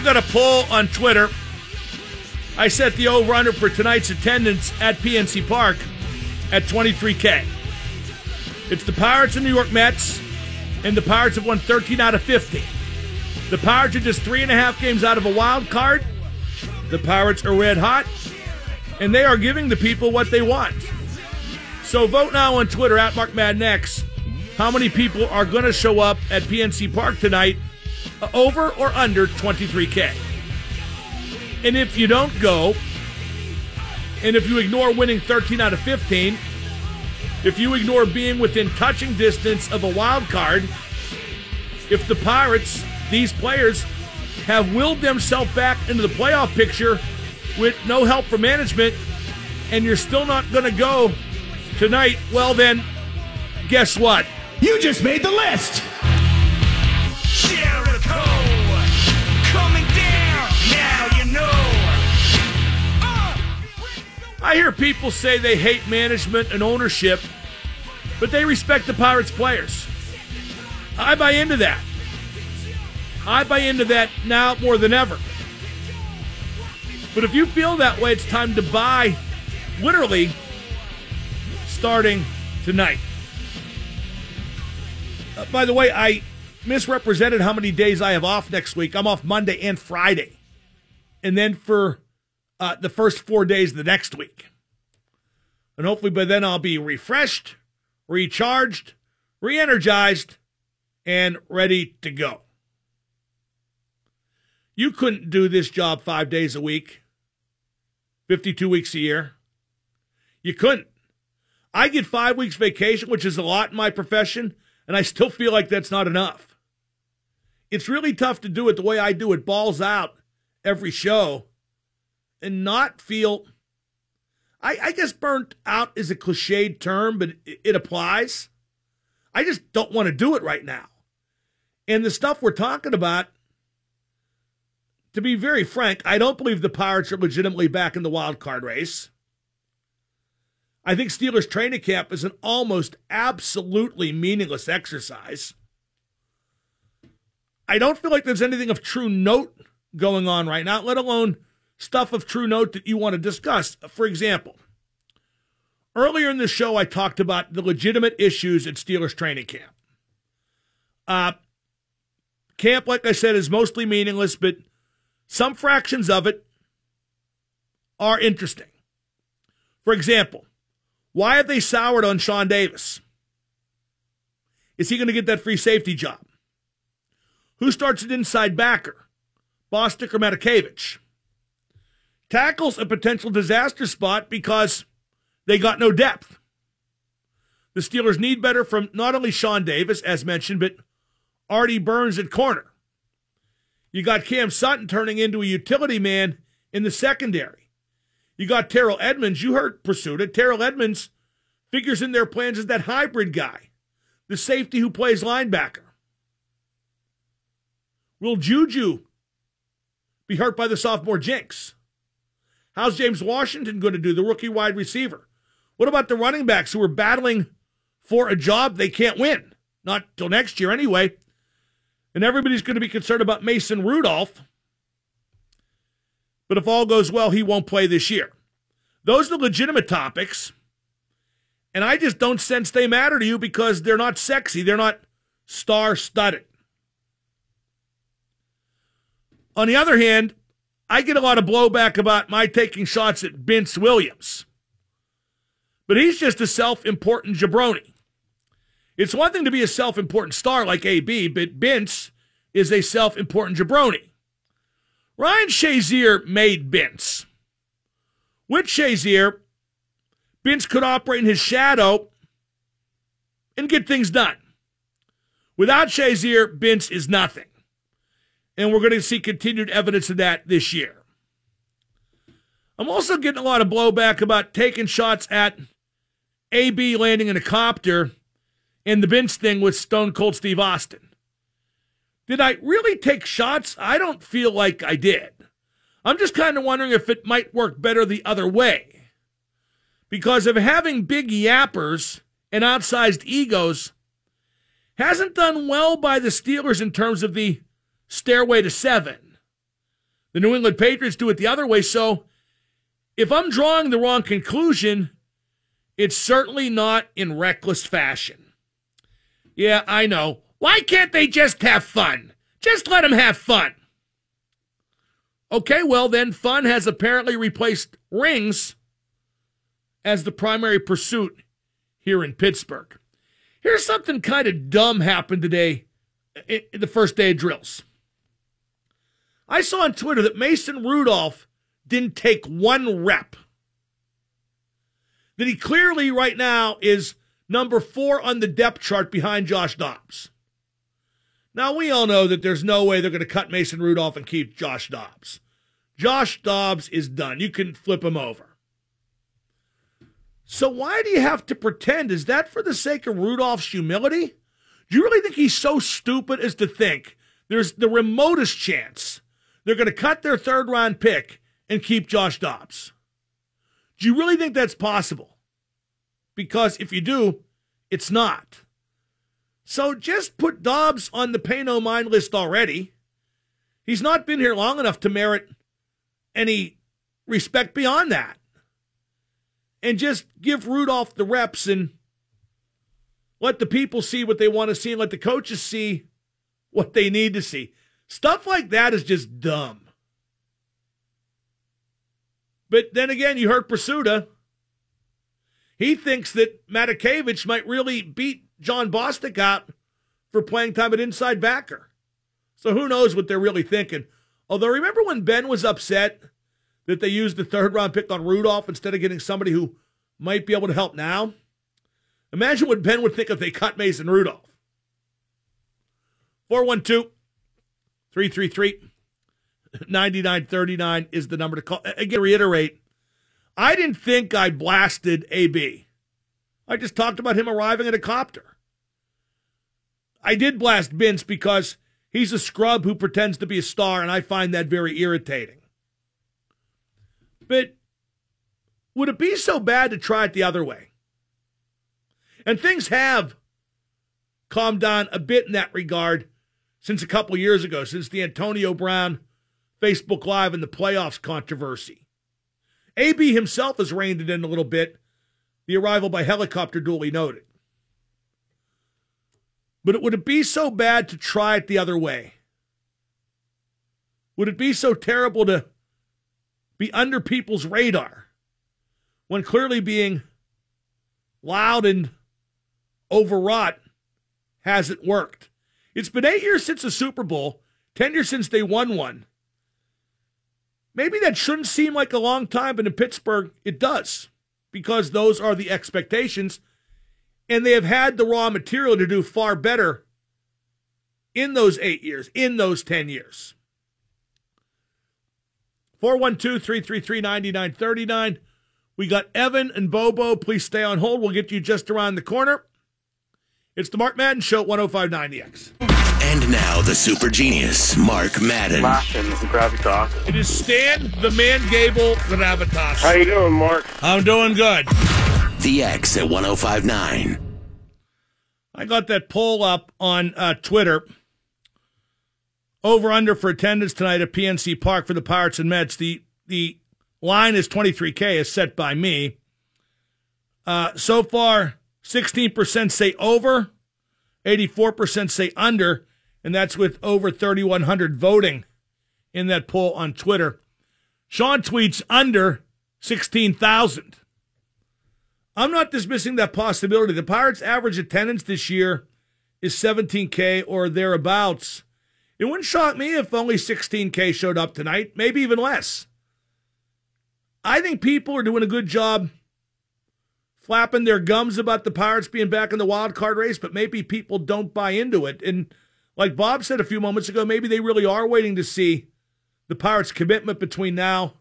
I got a poll on Twitter. I set the over under for tonight's attendance at PNC Park at 23K. It's the Pirates and New York Mets, and the Pirates have won 13 out of 50. The Pirates are just three and a half games out of a wild card. The Pirates are red hot, and they are giving the people what they want. So vote now on Twitter at MarkMaddenX. How many people are going to show up at PNC Park tonight, over or under 23K? And if you don't go, and if you ignore winning 13 out of 15, if you ignore being within touching distance of a wild card, if the Pirates, these players, have willed themselves back into the playoff picture with no help from management, and you're still not going to go tonight, well, then, guess what? You just made the list! Jericho, I hear people say they hate management and ownership, but they respect the Pirates players. I buy into that. I buy into that now more than ever. But if you feel that way, it's time to buy literally starting tonight. Uh, by the way, I misrepresented how many days I have off next week. I'm off Monday and Friday. And then for uh, the first four days of the next week. And hopefully by then I'll be refreshed, recharged, re energized, and ready to go. You couldn't do this job five days a week, 52 weeks a year. You couldn't. I get five weeks vacation, which is a lot in my profession, and I still feel like that's not enough. It's really tough to do it the way I do it, balls out every show, and not feel. I, I guess burnt out is a cliched term, but it, it applies. I just don't want to do it right now. And the stuff we're talking about, to be very frank, I don't believe the Pirates are legitimately back in the wild card race. I think Steelers training camp is an almost absolutely meaningless exercise. I don't feel like there's anything of true note going on right now, let alone stuff of true note that you want to discuss. For example, earlier in the show, I talked about the legitimate issues at Steelers training camp. Uh, camp, like I said, is mostly meaningless, but some fractions of it are interesting. For example, why have they soured on Sean Davis? Is he going to get that free safety job? Who starts at inside backer? Bostic or Matakevich? Tackles a potential disaster spot because they got no depth. The Steelers need better from not only Sean Davis, as mentioned, but Artie Burns at corner. You got Cam Sutton turning into a utility man in the secondary. You got Terrell Edmunds. You heard Prisuta. Terrell Edmunds figures in their plans as that hybrid guy, the safety who plays linebacker. Will Juju be hurt by the sophomore jinx? How's James Washington going to do, the rookie wide receiver? What about the running backs who are battling for a job they can't win? Not till next year, anyway. And everybody's going to be concerned about Mason Rudolph. But if all goes well, he won't play this year. Those are the legitimate topics. And I just don't sense they matter to you because they're not sexy. They're not star studded. On the other hand, I get a lot of blowback about my taking shots at Vince Williams. But he's just a self important jabroni. It's one thing to be a self important star like AB, but Vince is a self important jabroni. Ryan Shazier made Vince. With Shazier, Vince could operate in his shadow and get things done. Without Shazier, Vince is nothing. And we're going to see continued evidence of that this year. I'm also getting a lot of blowback about taking shots at AB landing in a copter and the Vince thing with Stone Cold Steve Austin. Did I really take shots? I don't feel like I did. I'm just kind of wondering if it might work better the other way. Because of having big yappers and outsized egos hasn't done well by the Steelers in terms of the stairway to seven. The New England Patriots do it the other way. So if I'm drawing the wrong conclusion, it's certainly not in reckless fashion. Yeah, I know. Why can't they just have fun? Just let them have fun. Okay, well, then fun has apparently replaced rings as the primary pursuit here in Pittsburgh. Here's something kind of dumb happened today, the first day of drills. I saw on Twitter that Mason Rudolph didn't take one rep. That he clearly right now is number four on the depth chart behind Josh Dobbs. Now, we all know that there's no way they're going to cut Mason Rudolph and keep Josh Dobbs. Josh Dobbs is done. You can flip him over. So, why do you have to pretend? Is that for the sake of Rudolph's humility? Do you really think he's so stupid as to think there's the remotest chance they're going to cut their third round pick and keep Josh Dobbs? Do you really think that's possible? Because if you do, it's not. So just put Dobbs on the pay no mind list already. He's not been here long enough to merit any respect beyond that. And just give Rudolph the reps and let the people see what they want to see and let the coaches see what they need to see. Stuff like that is just dumb. But then again, you heard Prisuta. He thinks that Matakevich might really beat Jon Bostic out for playing time at inside backer. So who knows what they're really thinking. Although remember when Ben was upset that they used the third round pick on Rudolph instead of getting somebody who might be able to help now? Imagine what Ben would think if they cut Mason Rudolph. 412 333 9939 is the number to call. Again, reiterate, I didn't think I blasted AB. I just talked about him arriving in a copter. I did blast Vince because he's a scrub who pretends to be a star, and I find that very irritating. But would it be so bad to try it the other way? And things have calmed down a bit in that regard since a couple years ago, since the Antonio Brown Facebook Live and the playoffs controversy. AB himself has reined it in a little bit the arrival by helicopter duly noted. But would it be so bad to try it the other way? Would it be so terrible to be under people's radar when clearly being loud and overwrought hasn't worked? It's been eight years since the Super Bowl, 10 years since they won one. Maybe that shouldn't seem like a long time, but in Pittsburgh, it does because those are the expectations. And they have had the raw material to do far better in those eight years, in those 10 years. 412 333 9939. We got Evan and Bobo. Please stay on hold. We'll get you just around the corner. It's the Mark Madden Show, 1059 The X. And now the super genius, Mark Madden. Laughing gravitas. It is Stan, the man Gable, Gravitas. How you doing, Mark? I'm doing good. The X at 1059. I got that poll up on uh, Twitter. Over under for attendance tonight at PNC Park for the Pirates and Mets. The the line is 23K, is set by me. Uh, so far, 16% say over, 84% say under, and that's with over 3,100 voting in that poll on Twitter. Sean tweets under 16,000. I'm not dismissing that possibility. The Pirates' average attendance this year is 17K or thereabouts. It wouldn't shock me if only 16K showed up tonight, maybe even less. I think people are doing a good job flapping their gums about the Pirates being back in the wild card race, but maybe people don't buy into it. And like Bob said a few moments ago, maybe they really are waiting to see the Pirates' commitment between now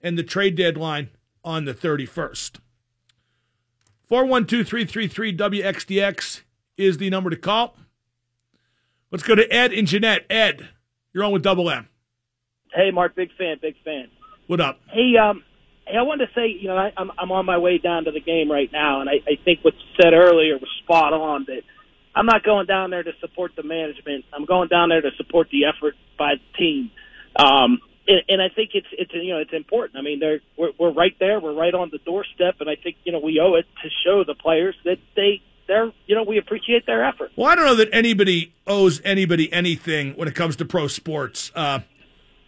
and the trade deadline on the 31st. 412 333 WXDX is the number to call. Let's go to Ed and Jeanette. Ed, you're on with Double M. Hey, Mark, big fan, big fan. What up? Hey, um, hey, I wanted to say, you know, I, I'm I'm on my way down to the game right now, and I, I think what said earlier was spot on. That I'm not going down there to support the management. I'm going down there to support the effort by the team. Um, and, and I think it's it's you know it's important. I mean, they're we're, we're right there. We're right on the doorstep, and I think you know we owe it to show the players that they they're you know we appreciate their effort. Well, I don't know that anybody owes anybody anything when it comes to pro sports. Uh,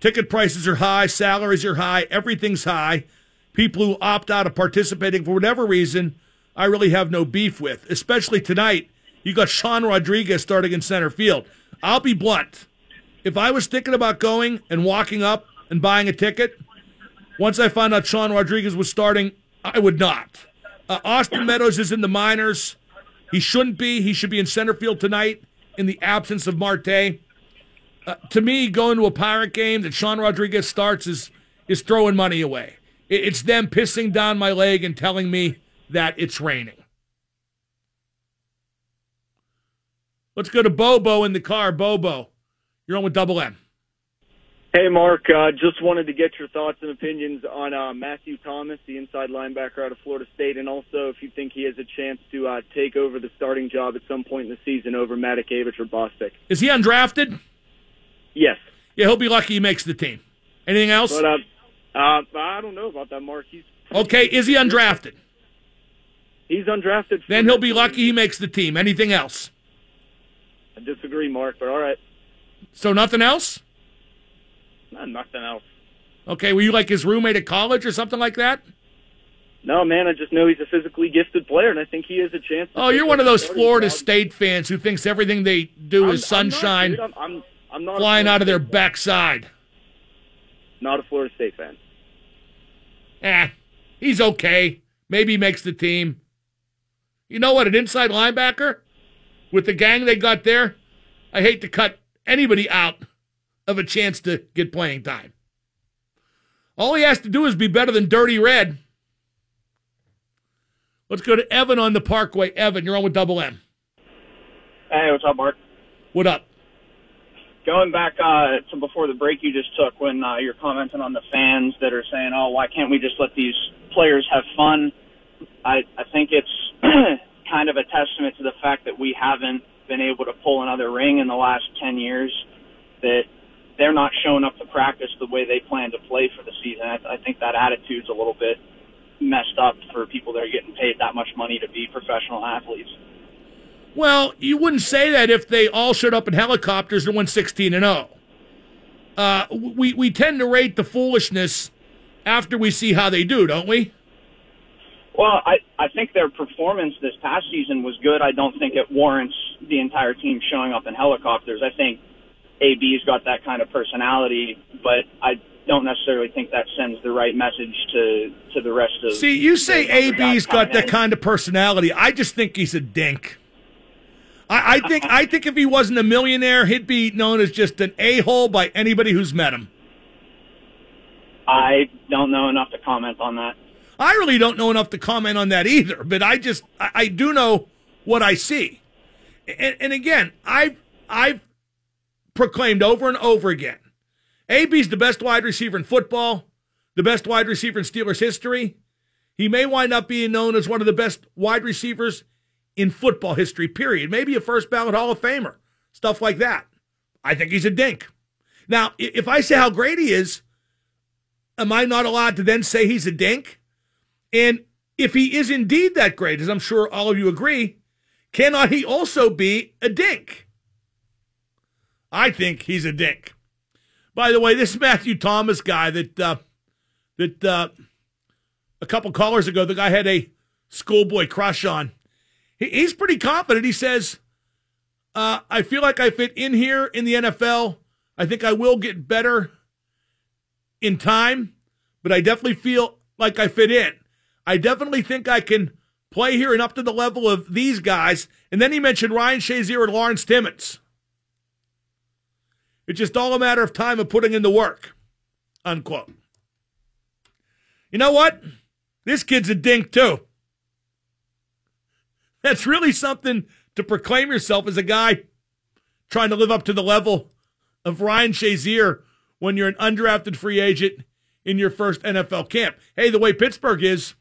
ticket prices are high, salaries are high, everything's high. People who opt out of participating for whatever reason, I really have no beef with. Especially tonight, you got Sean Rodriguez starting in center field. I'll be blunt. If I was thinking about going and walking up and buying a ticket, once I found out Sean Rodriguez was starting, I would not. Uh, Austin Meadows is in the minors. He shouldn't be. He should be in center field tonight in the absence of Marte. Uh, to me, going to a Pirate game that Sean Rodriguez starts is is throwing money away. It, it's them pissing down my leg and telling me that it's raining. Let's go to Bobo in the car. Bobo, you're on with Double M. Hey, Mark. Uh, just wanted to get your thoughts and opinions on uh, Matthew Thomas, the inside linebacker out of Florida State, and also if you think he has a chance to uh, take over the starting job at some point in the season over Matakevich or Bostic. Is he undrafted? Yes. Yeah, he'll be lucky he makes the team. Anything else? But uh, uh, I don't know about that, Mark. He's Okay, is he undrafted? he's undrafted. Then he'll be lucky he makes the team. Anything else? I disagree, Mark, but all right. So nothing else? Not nothing else. Okay, were you like his roommate at college or something like that? No, man. I just know he's a physically gifted player, and I think he has a chance. Oh, you're one of those Florida job. State fans who thinks everything they do I'm- is I'm not, sunshine. I'm, I'm, not flying out of their backside. Not a Florida State fan. Eh, he's okay. Maybe he makes the team. You know what? An inside linebacker with the gang they got there, I hate to cut anybody out of a chance to get playing time. All he has to do is be better than Dirty Red. Let's go to Evan on the Parkway. Evan, you're on with Double M. Hey, what's up, Mark? What up? Going back uh, to before the break you just took, when uh, you're commenting on the fans that are saying, "Oh, why can't we just let these players have fun?" I I think it's kind of a testament to the fact that we haven't been able to pull another ring in the last ten years. That they're not showing up to practice the way they plan to play for the season. I, I think that attitude's a little bit messed up for people that are getting paid that much money to be professional athletes. Well, you wouldn't say that if they all showed up in helicopters and went 16 and 0. Uh, we we tend to rate the foolishness after we see how they do, don't we? Well, I, I think their performance this past season was good. I don't think it warrants the entire team showing up in helicopters. I think AB's got that kind of personality, but I don't necessarily think that sends the right message to, to the rest of See, you say AB's got that kind of personality. I just think he's a dink. I, I think I think if he wasn't a millionaire, he'd be known as just an a hole by anybody who's met him. I don't know enough to comment on that. I really don't know enough to comment on that either, but I just I, I do know what I see. And, and again, I've I've proclaimed over and over again, AB's the best wide receiver in football, the best wide receiver in Steelers history. He may wind up being known as one of the best wide receivers in football history, period. Maybe a first ballot Hall of Famer, stuff like that. I think he's a dink. Now, if I say how great he is, am I not allowed to then say he's a dink? And if he is indeed that great, as I'm sure all of you agree, cannot he also be a dink? I think he's a dink. By the way, this Matthew Thomas guy that uh, that uh, a couple callers ago, the guy had a schoolboy crush on. He, he's pretty confident. He says, uh, "I feel like I fit in here in the NFL. I think I will get better in time, but I definitely feel like I fit in. I definitely think I can play here and up to the level of these guys. And then he mentioned Ryan Shazier and Lawrence Timmons. It's just all a matter of time of putting in the work. Unquote. You know what? This kid's a dink too. That's really something to proclaim yourself as a guy trying to live up to the level of Ryan Shazier when you're an undrafted free agent in your first NFL camp. Hey, the way Pittsburgh is,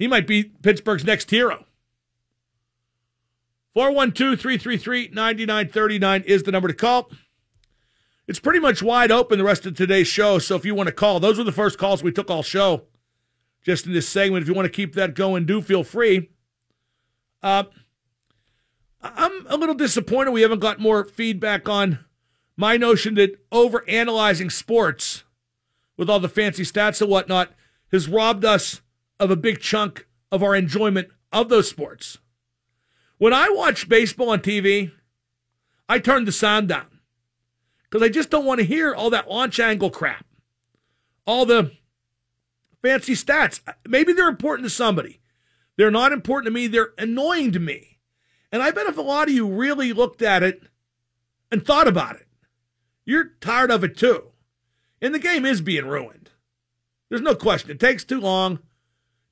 he might be Pittsburgh's next hero. 412 333 9939 is the number to call. It's pretty much wide open the rest of today's show. So if you want to call, those were the first calls we took all show just in this segment. If you want to keep that going, do feel free. Uh, I'm a little disappointed we haven't got more feedback on my notion that over analyzing sports with all the fancy stats and whatnot has robbed us of a big chunk of our enjoyment of those sports. When I watch baseball on TV, I turn the sound down because I just don't want to hear all that launch angle crap, all the fancy stats. Maybe they're important to somebody. They're not important to me. They're annoying to me. And I bet if a lot of you really looked at it and thought about it, you're tired of it too. And the game is being ruined. There's no question. It takes too long.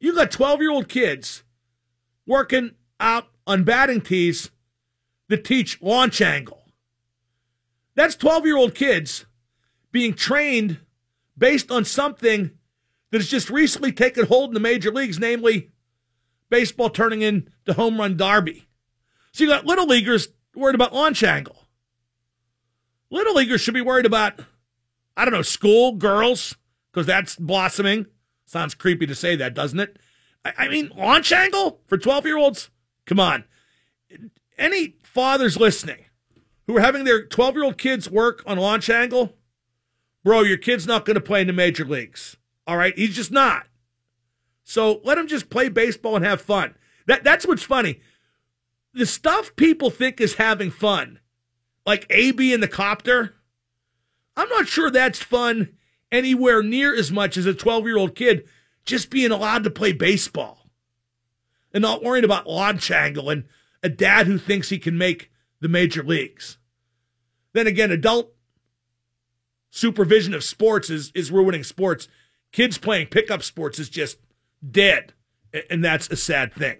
You got 12 year old kids working out on batting tees that teach launch angle. That's 12 year old kids being trained based on something that has just recently taken hold in the major leagues, namely baseball turning into home run derby. So you got little leaguers worried about launch angle. Little leaguers should be worried about, I don't know, school, girls, because that's blossoming. Sounds creepy to say that, doesn't it? I, I mean, launch angle for 12 year olds? Come on. Any fathers listening who are having their 12 year old kids work on launch angle, bro, your kid's not going to play in the major leagues. All right. He's just not. So let him just play baseball and have fun. That, that's what's funny. The stuff people think is having fun, like AB in the copter, I'm not sure that's fun anywhere near as much as a 12 year old kid just being allowed to play baseball and not worrying about launch angle and a dad who thinks he can make the major leagues. Then again, adult supervision of sports is, is ruining sports. Kids playing pickup sports is just dead. And that's a sad thing.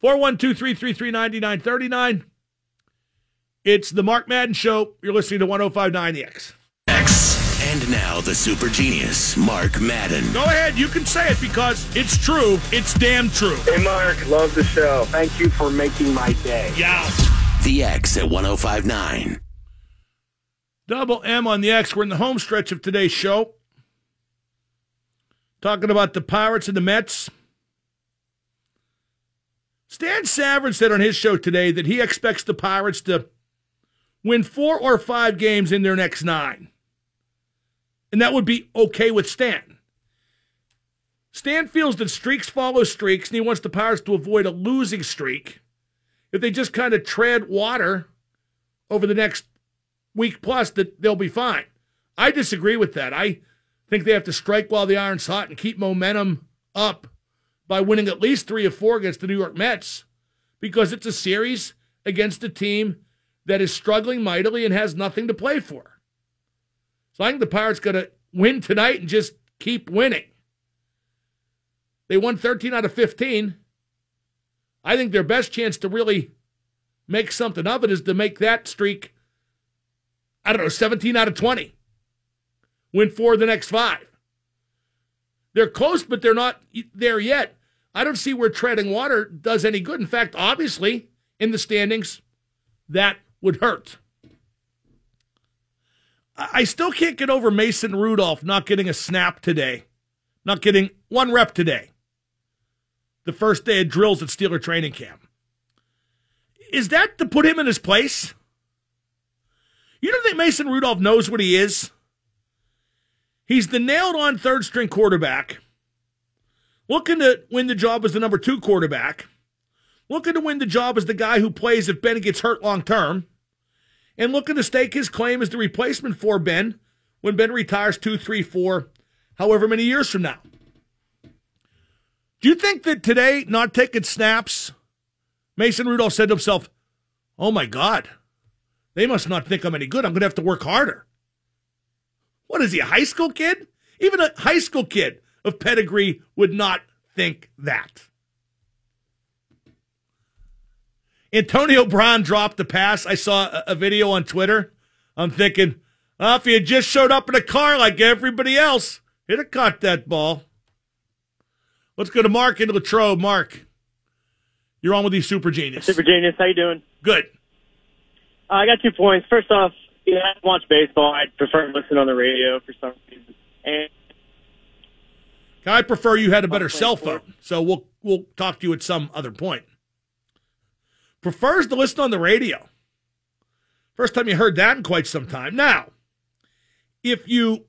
412 333 9939. It's the Mark Madden Show. You're listening to 1059 The X. X. And now the super genius, Mark Madden. Go ahead, you can say it because it's true. It's damn true. Hey, Mark, love the show. Thank you for making my day. Yeah. The X at 1059. Double M on the X. We're in the home stretch of today's show. Talking about the Pirates and the Mets. Stan Savran said on his show today that he expects the Pirates to win four or five games in their next nine. And that would be okay with Stan. Stan feels that streaks follow streaks, and he wants the Pirates to avoid a losing streak if they just kind of tread water over the next week plus, that they'll be fine. I disagree with that. I think they have to strike while the iron's hot and keep momentum up by winning at least three or four against the New York Mets because it's a series against a team that is struggling mightily and has nothing to play for. So I think the Pirates got to win tonight and just keep winning. They won 13 out of 15. I think their best chance to really make something of it is to make that streak, I don't know, 17 out of 20. Win four of the next five. They're close, but they're not there yet. I don't see where treading water does any good. In fact, obviously, in the standings, that would hurt. I still can't get over Mason Rudolph not getting a snap today, not getting one rep today. The first day of drills at Steeler training camp. Is that to put him in his place? You don't think Mason Rudolph knows what he is? He's the nailed on third string quarterback, looking to win the job as the number two quarterback, looking to win the job as the guy who plays if Ben gets hurt long term and looking to stake his claim as the replacement for Ben when Ben retires two, three, four, however many years from now. Do you think that today, not taking snaps, Mason Rudolph said to himself, Oh my God, they must not think I'm any good. I'm going to have to work harder. What is he, a high school kid? Even a high school kid of pedigree would not think that. Antonio Brown dropped the pass. I saw a, a video on Twitter. I'm thinking, oh, if he had just showed up in a car like everybody else, he'd have caught that ball. Let's go to Mark in Latrobe. Mark, you're on with these Super Genius. Super Genius, how you doing? Good. Uh, I got two points. First off, you Yeah, I watch baseball. I prefer to listen on the radio for some reason. And I prefer you had a better cell phone, so we'll we'll talk to you at some other point. Prefers to listen on the radio. First time you heard that in quite some time. Now, if you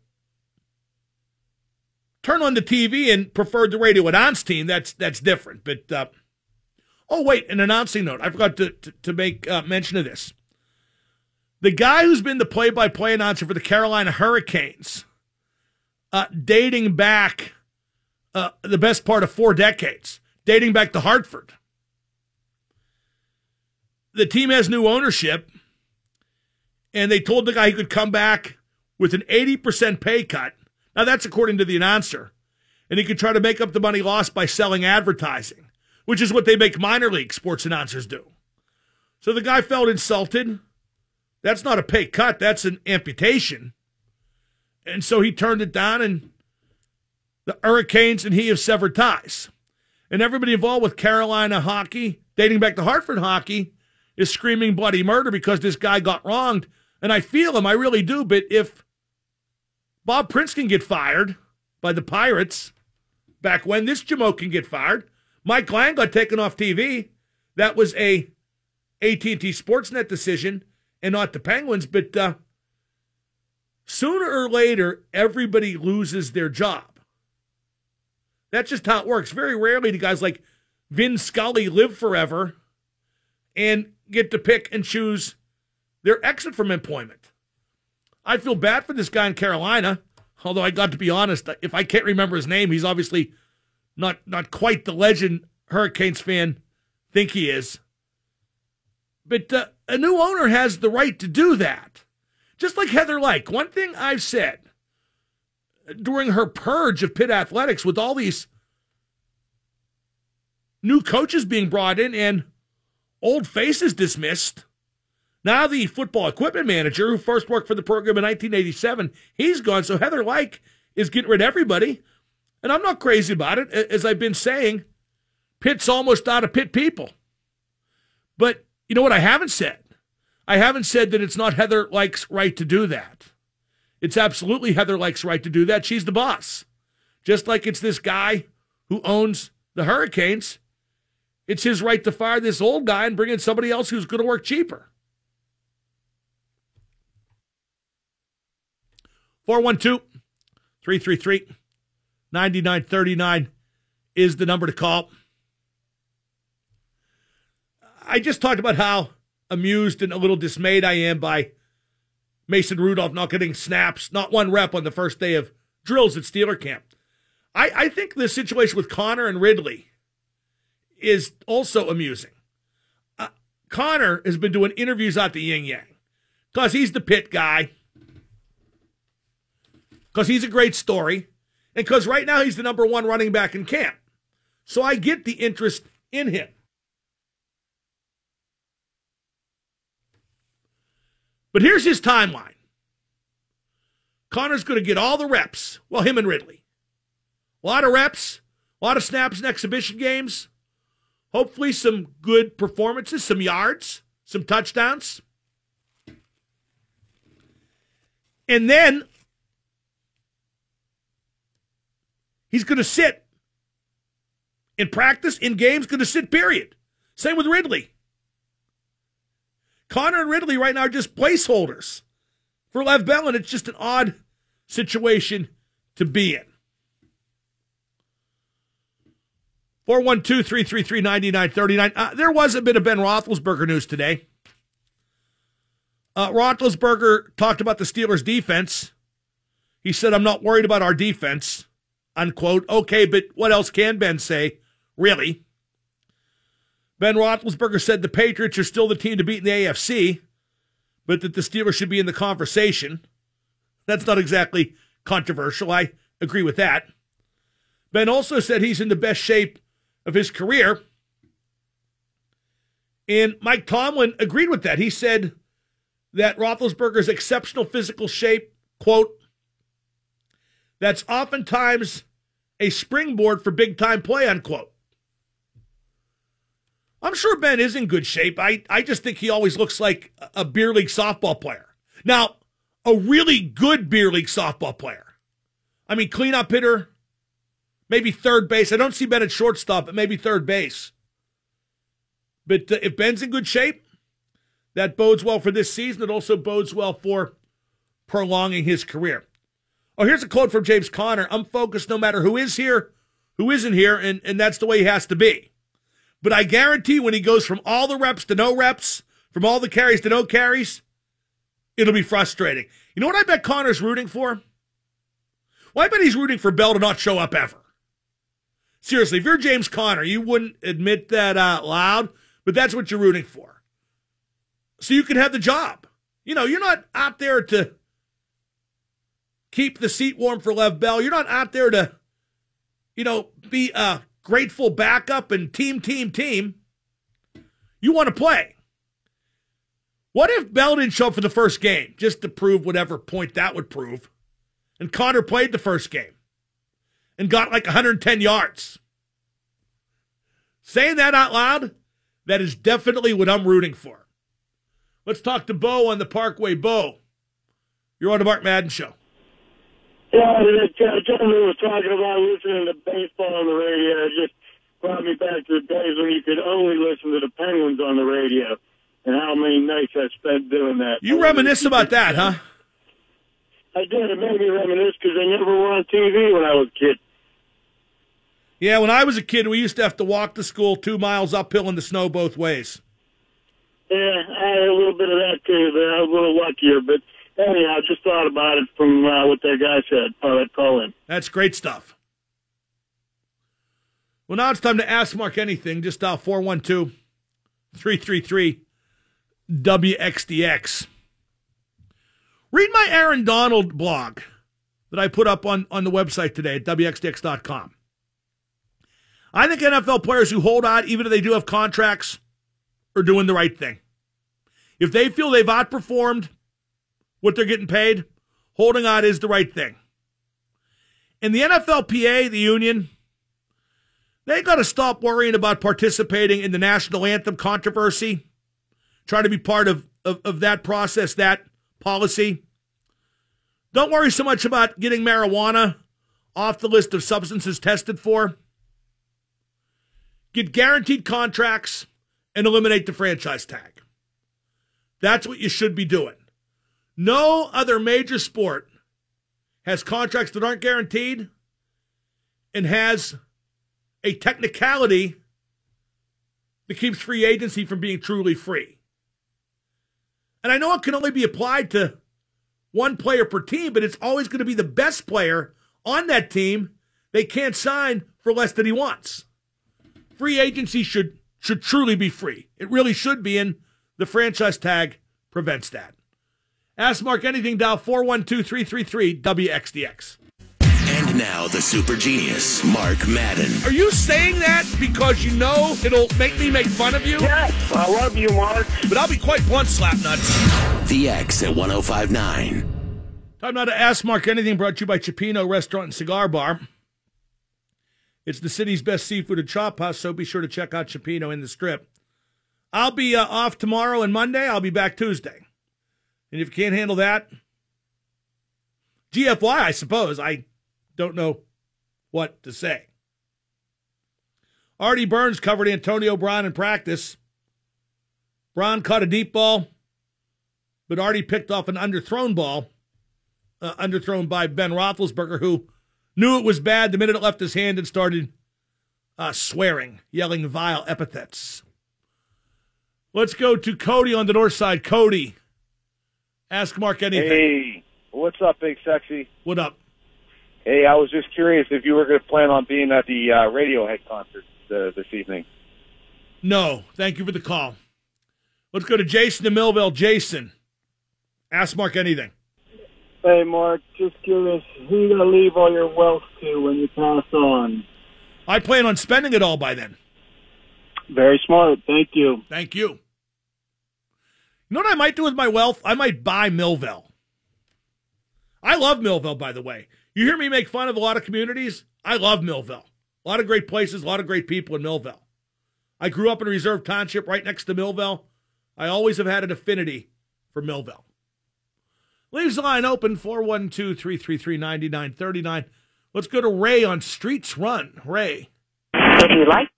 turn on the TV and preferred the radio at Onstein, that's that's different. But uh, oh wait, an announcing note. I forgot to to, to make uh, mention of this. The guy who's been the play-by-play announcer for the Carolina Hurricanes, uh, dating back uh, the best part of four decades, dating back to Hartford. The team has new ownership, and they told the guy he could come back with an 80% pay cut. Now, that's according to the announcer. And he could try to make up the money lost by selling advertising, which is what they make minor league sports announcers do. So the guy felt insulted. That's not a pay cut, that's an amputation. And so he turned it down, and the Hurricanes and he have severed ties. And everybody involved with Carolina hockey, dating back to Hartford hockey, is screaming bloody murder because this guy got wronged. And I feel him, I really do. But if Bob Prince can get fired by the Pirates back when this Jamo can get fired, Mike Lange got taken off TV. That was a AT&T Sportsnet decision and not the Penguins. But uh, sooner or later, everybody loses their job. That's just how it works. Very rarely do guys like Vin Scully live forever and get to pick and choose their exit from employment. I feel bad for this guy in Carolina, although I got to be honest, if I can't remember his name, he's obviously not not quite the legend Hurricanes fan think he is. But uh, a new owner has the right to do that. Just like Heather Lyke, One thing I've said during her purge of Pitt athletics with all these new coaches being brought in and old faces dismissed. Now the football equipment manager who first worked for the program in 1987, he's gone. So Heather Lyke is getting rid of everybody. And I'm not crazy about it. As I've been saying, Pitt's almost out of Pitt people. But you know what I haven't said? I haven't said that it's not Heather Lyke's right to do that. It's absolutely Heather Lyke's right to do that. She's the boss. Just like it's this guy who owns the Hurricanes, it's his right to fire this old guy and bring in somebody else who's going to work cheaper. 412 333 9939 is the number to call. I just talked about how amused and a little dismayed I am by Mason Rudolph not getting snaps, not one rep on the first day of drills at Steeler camp. I, I think the situation with Conner and Ridley is also amusing. Uh, Conner has been doing interviews out the yin yang because he's the Pitt guy, because he's a great story, and because right now he's the number one running back in camp. So I get the interest in him. But here's his timeline. Conner's going to get all the reps. Well, him and Ridley. A lot of reps, a lot of snaps in exhibition games. Hopefully, some good performances, some yards, some touchdowns. And then he's going to sit in practice, in games, going to sit, period. Same with Ridley. Conner and Ridley right now are just placeholders for Lev Bell, and it's just an odd situation to be in. 412 333 9939. Uh, there was a bit of Ben Roethlisberger news today. Uh, Roethlisberger talked about the Steelers' defense. He said, I'm not worried about our defense, unquote. Okay, but what else can Ben say? Really? Ben Roethlisberger said the Patriots are still the team to beat in the AFC, but that the Steelers should be in the conversation. That's not exactly controversial. I agree with that. Ben also said he's in the best shape of his career. And Mike Tomlin agreed with that. He said that Roethlisberger's exceptional physical shape, quote, that's oftentimes a springboard for big time play, unquote. I'm sure Ben is in good shape. I, I just think he always looks like a beer league softball player. Now, a really good beer league softball player. I mean, cleanup hitter, maybe third base. I don't see Ben at shortstop, but maybe third base. But uh, if Ben's in good shape, that bodes well for this season. It also bodes well for prolonging his career. Oh, here's a quote from James Conner. I'm focused no matter who is here, who isn't here, and, and that's the way he has to be. But I guarantee when he goes from all the reps to no reps, from all the carries to no carries, it'll be frustrating. You know what I bet Conner's rooting for? Well, I bet he's rooting for Bell to not show up ever. Seriously, if you're James Conner, you wouldn't admit that out loud, but that's what you're rooting for. So you can have the job. You know, you're not out there to keep the seat warm for Lev Bell. You're not out there to, you know, be a grateful backup and team, team, team. You want to play. What if Bell didn't show up for the first game just to prove whatever point that would prove? And Conner played the first game and got like 110 yards. Saying that out loud, that is definitely what I'm rooting for. Let's talk to Bo on the Parkway. Bo, you're on the Mark Madden Show. Yeah, the gentleman was talking about listening to baseball on the radio. It just brought me back to the days when you could only listen to the Penguins on the radio and how many nights I spent doing that. You reminisce about that, huh? I did. It made me reminisce because they never were on TV when I was a kid. Yeah, when I was a kid, we used to have to walk to school two miles uphill in the snow both ways. Yeah, I had a little bit of that too, but I was a little luckier. But anyhow, I just thought about it from uh, what that guy said. Oh, that call in. That's great stuff. Well, now it's time to ask Mark anything. Just dial 412 333 WXDX. Read my Aaron Donald blog that I put up on, on the website today at WXDX.com. I think NFL players who hold out, even if they do have contracts, are doing the right thing. If they feel they've outperformed what they're getting paid, holding out is the right thing. In the NFLPA, the union, they got to stop worrying about participating in the national anthem controversy, try to be part of, of, of that process, that policy. Don't worry so much about getting marijuana off the list of substances tested for. Get guaranteed contracts and eliminate the franchise tag. That's what you should be doing. No other major sport has contracts that aren't guaranteed and has a technicality that keeps free agency from being truly free. And I know it can only be applied to one player per team, but it's always going to be the best player on that team they can't sign for less than he wants. Free agency should should truly be free. It really should be, and the franchise tag prevents that. Ask Mark anything, dial 412 333 WXDX. And now the super genius, Mark Madden. Are you saying that because you know it'll make me make fun of you? Yes, I love you, Mark. But I'll be quite blunt, slap nuts. The X at 1059. Time now to ask Mark anything brought to you by Cioppino Restaurant and Cigar Bar. It's the city's best seafood and chop house, so be sure to check out Cioppino in the strip. I'll be uh, off tomorrow and Monday. I'll be back Tuesday. And if you can't handle that, GFY, I suppose. I don't know what to say. Artie Burns covered Antonio Brown in practice. Brown caught a deep ball, but Artie picked off an underthrown ball, uh, underthrown by Ben Roethlisberger, who knew it was bad the minute it left his hand and started uh, swearing, yelling vile epithets. Let's go to Cody on the north side. Cody, ask Mark anything. Hey, what's up, Big Sexy? What up? Hey, I was just curious if you were going to plan on being at the uh, Radiohead concert uh, this evening. No, thank you for the call. Let's go to Jason in Millvale. Jason, ask Mark anything. Hey, Mark, just curious, who you going to leave all your wealth to when you pass on? I plan on spending it all by then. Very smart. Thank you. Thank you. You know what I might do with my wealth? I might buy Millvale. I love Millvale, by the way. You hear me make fun of a lot of communities? I love Millvale. A lot of great places, a lot of great people in Millvale. I grew up in a Reserve Township right next to Millvale. I always have had an affinity for Millville. Leaves the line open 412 333 9939. Let's go to Ray on Streets Run. Ray. Would you like?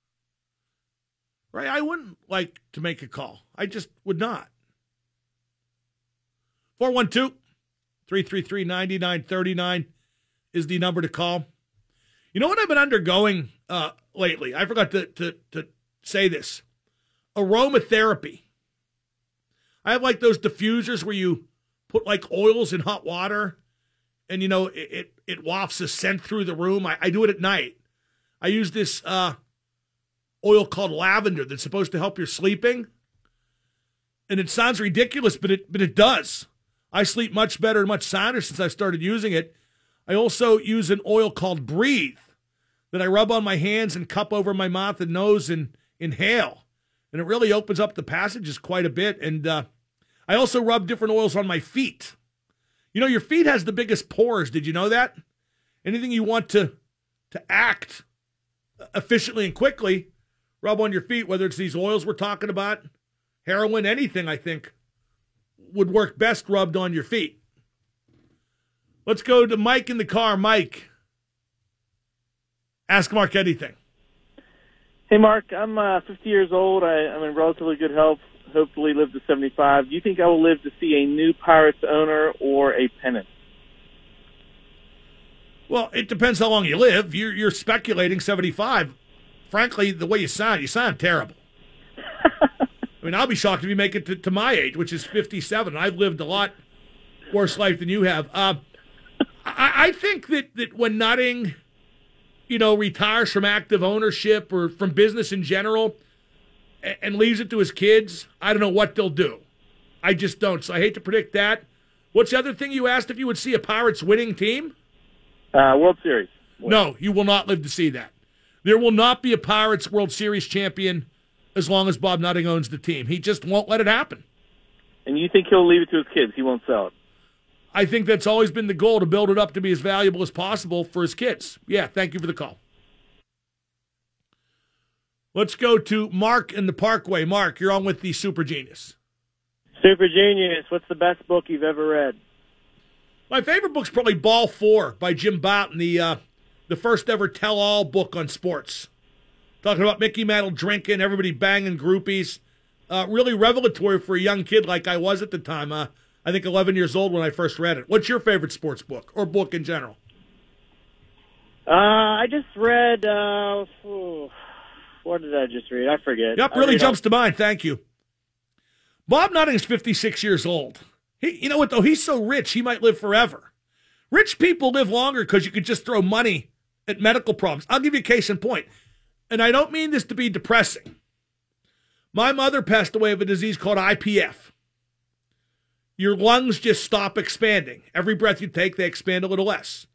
Ray, I wouldn't like to make a call. I just would not. 412 333 9939 is the number to call. You know what I've been undergoing uh, lately? I forgot to, to, to say this aromatherapy. I have like those diffusers where you put like oils in hot water and you know it, it, it wafts a scent through the room. I, I do it at night. I use this uh, oil called lavender that's supposed to help your sleeping. And it sounds ridiculous, but it but it does. I sleep much better and much sounder since I started using it. I also use an oil called Breathe that I rub on my hands and cup over my mouth and nose and inhale. And it really opens up the passages quite a bit. And uh, I also rub different oils on my feet. You know, your feet has the biggest pores. Did you know that? Anything you want to to act efficiently and quickly, rub on your feet, whether it's these oils we're talking about, heroin, anything, I think, would work best rubbed on your feet. Let's go to Mike in the car. Mike, ask Mark anything. Hey, Mark, I'm uh, 50 years old. I, I'm in relatively good health. Hopefully, live to 75. Do you think I will live to see a new Pirates owner or a pennant? Well, it depends how long you live. You're, you're speculating 75. Frankly, the way you sound, you sound terrible. I mean, I'll be shocked if you make it to, to my age, which is 57. I've lived a lot worse life than you have. Uh, I, I think that, that when Nutting, you know, retires from active ownership or from business in general and, leaves it to his kids, I don't know what they'll do. I just don't. So I hate to predict that. What's the other thing you asked if you would see a Pirates winning team? Uh, World Series. No, you will not live to see that. There will not be a Pirates World Series champion as long as Bob Nutting owns the team. He just won't let it happen. And you think he'll leave it to his kids? He won't sell it. I think that's always been the goal to build it up to be as valuable as possible for his kids. Yeah, thank you for the call. Let's go to Mark in the Parkway. Mark, you're on with the Super Genius. Super Genius, what's the best book you've ever read? My favorite book's probably Ball Four by Jim Bouton, the uh, the first ever tell-all book on sports. Talking about Mickey Mantle drinking, everybody banging groupies. Uh, really revelatory for a young kid like I was at the time. Uh, I think 11 years old when I first read it. What's your favorite sports book or book in general? Uh, I just read. Uh, what did I just read? I forget. Yep, really jumps to mind. Thank you. Bob Nutting's 56 years old. He, you know what though? He's so rich, he might live forever. Rich people live longer because you could just throw money at medical problems. I'll give you a case in point, and I don't mean this to be depressing. My mother passed away of a disease called IPF. Your lungs just stop expanding. Every breath you take, they expand a little less.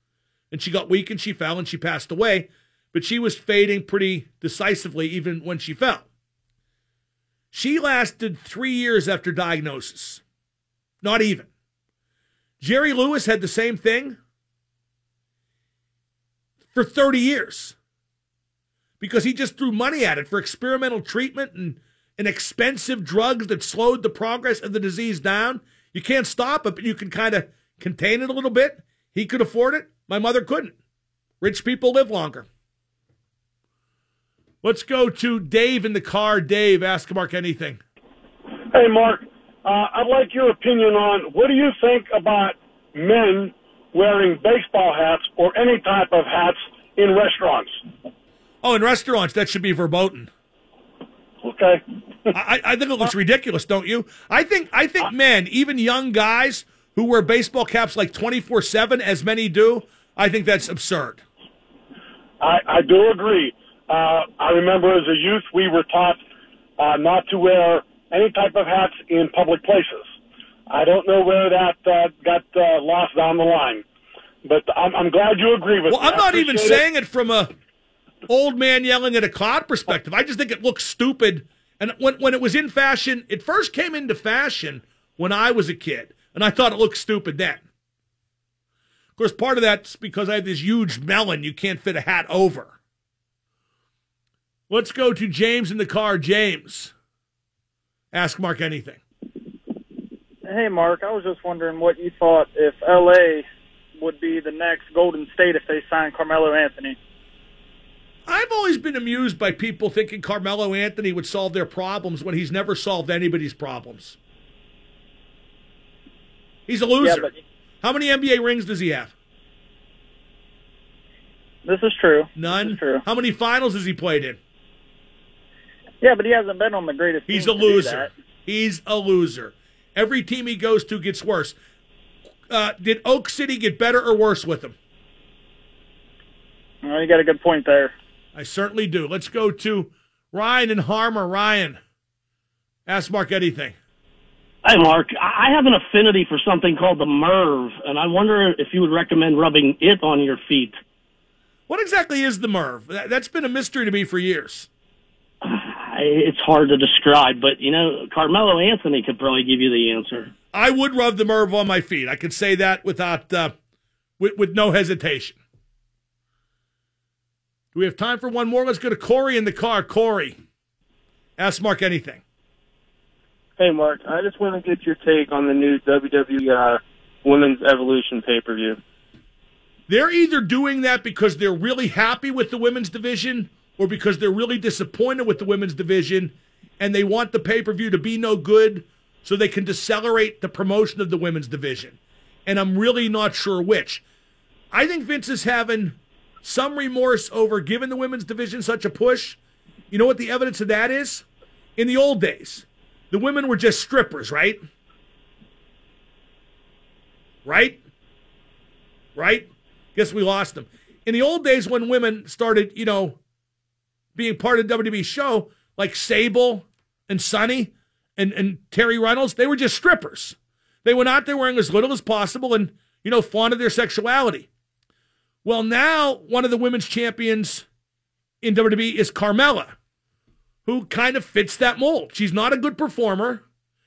And she got weak and she fell and she passed away, but she was fading pretty decisively even when she fell. She lasted three years after diagnosis. Not even. Jerry Lewis had the same thing for 30 years because he just threw money at it for experimental treatment and, and expensive drugs that slowed the progress of the disease down. You can't stop it, but you can kind of contain it a little bit. He could afford it. My mother couldn't. Rich people live longer. Let's go to Dave in the car. Dave, ask Mark anything. Hey, Mark, uh, I'd like your opinion on what do you think about men wearing baseball hats or any type of hats in restaurants? Oh, in restaurants, that should be verboten. Okay. I, I think it looks ridiculous, don't you? I think I think men, even young guys who wear baseball caps like twenty four seven, as many do, I think that's absurd. I, I do agree. Uh, I remember as a youth we were taught uh, not to wear any type of hats in public places. I don't know where that uh, got uh, lost down the line, but I'm, I'm glad you agree with that. Well, me. I'm not even it. saying it from a old man yelling at a cloud perspective. I just think it looks stupid. And when when it was in fashion, it first came into fashion when I was a kid, and I thought it looked stupid then. Of course, part of that's because I have this huge melon you can't fit a hat over. Let's go to James in the car. James, ask Mark anything. hey, Mark, I was just wondering what you thought if L.A. would be the next Golden State if they signed Carmelo Anthony. I've always been amused by people thinking Carmelo Anthony would solve their problems when he's never solved anybody's problems. He's a loser. Yeah, but How many NBA rings does he have? this is true. None. true. How many finals has he played in? Yeah, but he hasn't been on the greatest. He's a teams to do loser. that. He's a loser. Every team he goes to gets worse. Uh, did Oak City get better or worse with him? Well, you got a good point there. I certainly do. Let's go to Ryan and Harmar. Ryan, ask Mark anything. Hi, Mark. I I have an affinity for something called the Merv, and I wonder if you would recommend rubbing it on your feet. What exactly is the Merv? That's been a mystery to me for years. I- It's hard to describe, but you know, Carmelo Anthony could probably give you the answer. I would rub the Merv on my feet. I could say that without uh, with, with no hesitation. Do we have time for one more? Let's go to Corey in the car. Corey, ask Mark anything. Hey, Mark, I just want to get your take on the new WWE uh, Women's Evolution pay per view. They're either doing that because they're really happy with the women's division or because they're really disappointed with the women's division and they want the pay per view to be no good so they can decelerate the promotion of the women's division. And I'm really not sure which. I think Vince is having some remorse over giving the women's division such a push. You know what the evidence of that is? In the old days, the women were just strippers, right? Right? Right? Guess we lost them. In the old days when women started, you know, being part of the WWE show, like Sable and Sunny and, and Terri Runnels, they were just strippers. They went out there wearing as little as possible and, you know, flaunted their sexuality. Well, now one of the women's champions in WWE is Carmella, who kind of fits that mold. She's not a good performer.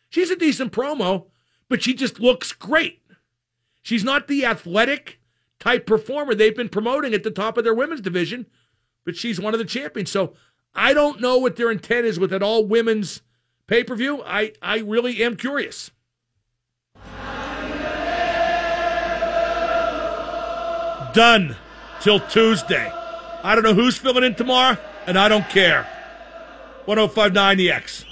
She's a decent promo, but she just looks great. She's not the athletic type performer they've been promoting at the top of their women's division, but she's one of the champions. So I don't know what their intent is with an all women's pay per view. I, I really am curious. Done till Tuesday. I don't know who's filling in tomorrow, and I don't care. 1059 The X.